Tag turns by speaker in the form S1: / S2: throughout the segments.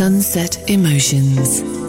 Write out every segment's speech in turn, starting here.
S1: Sunset Emotions.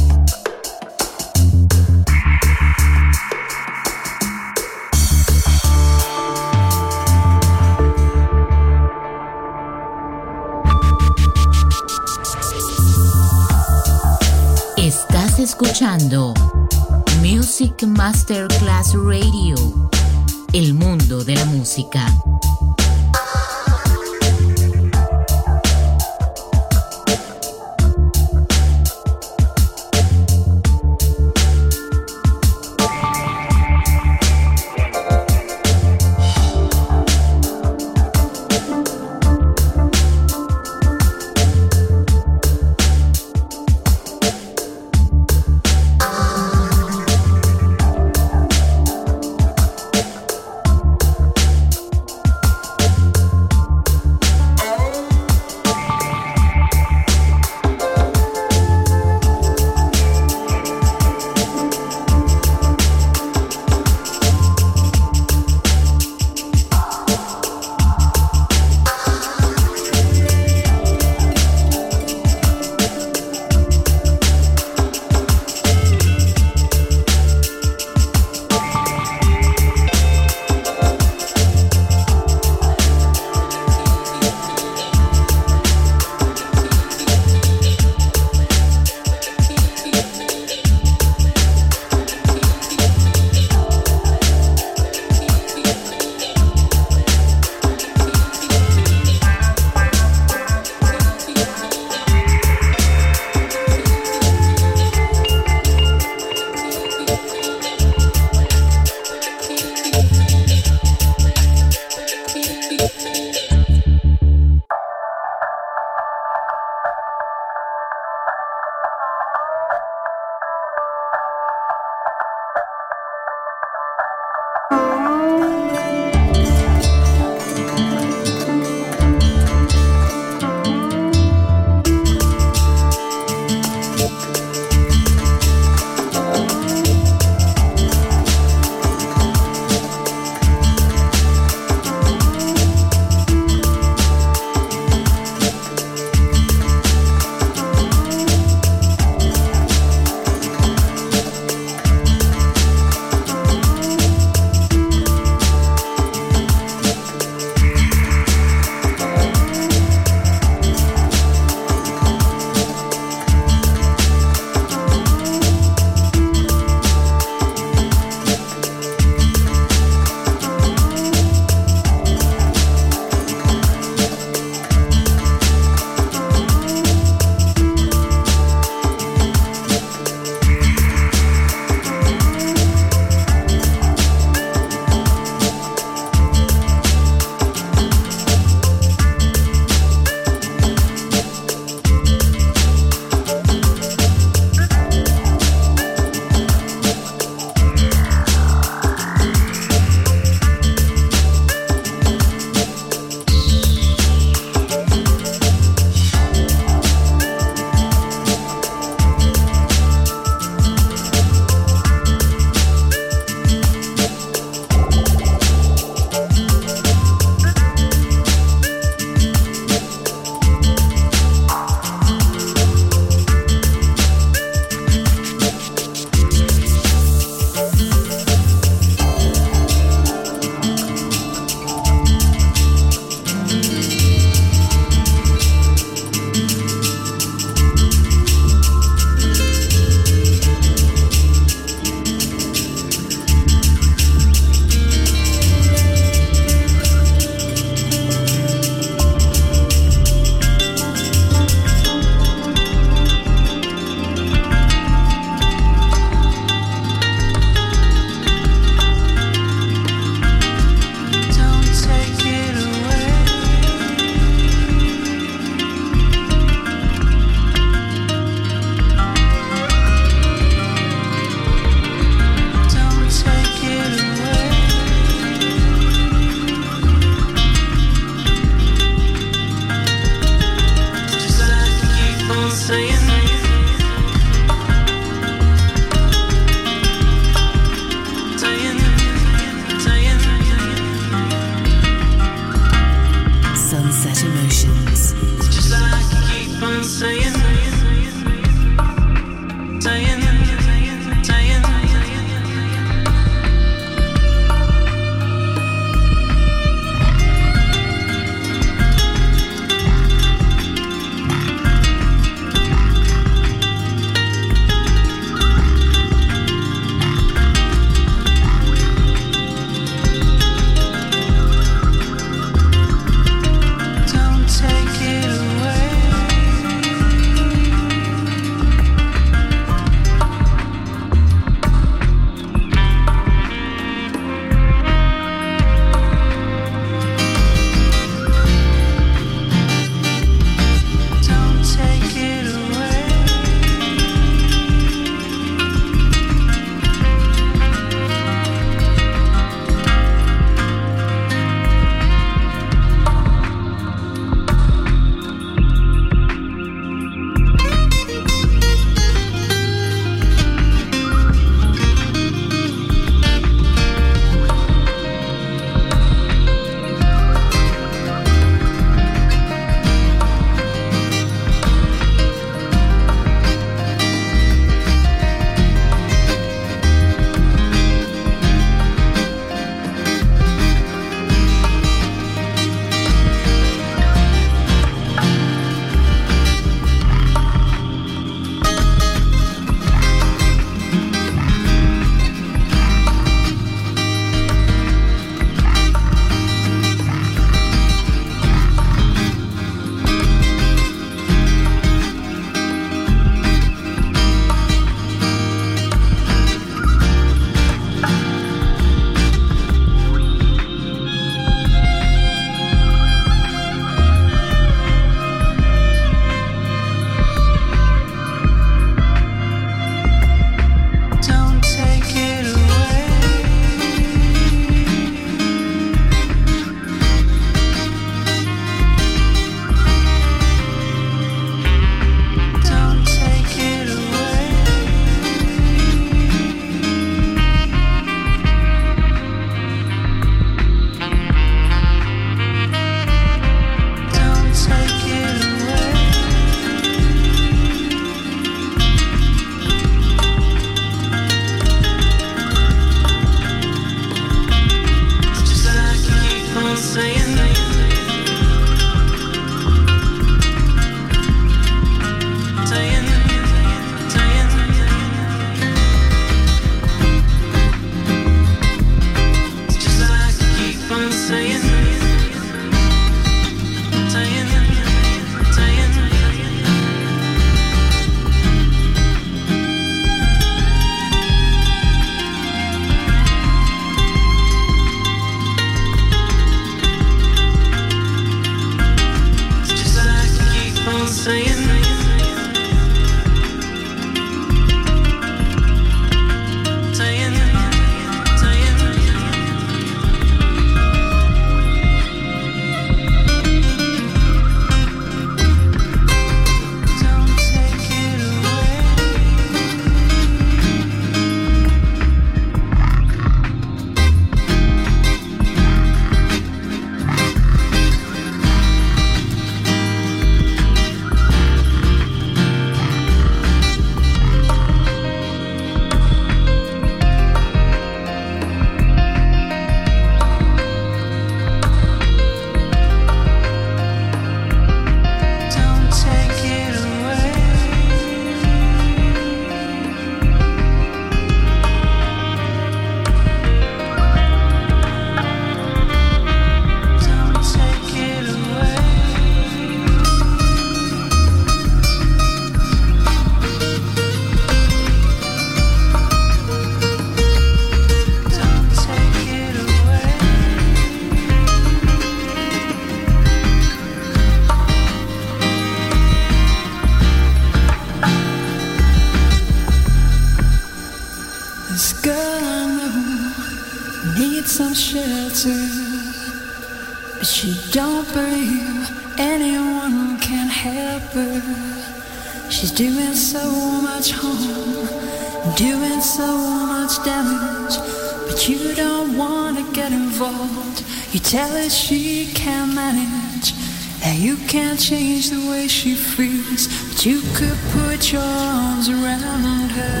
S2: Could put your arms around her.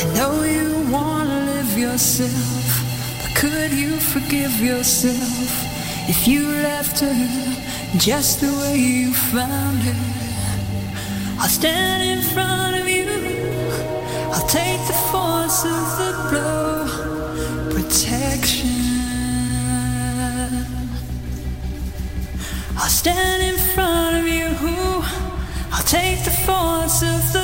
S2: I know you wanna live yourself, but could you forgive yourself if you left her just the way you found her? I'll stand in front of you, I'll take the force of the blow protection. I'll stand in front of you. I'll take the force of the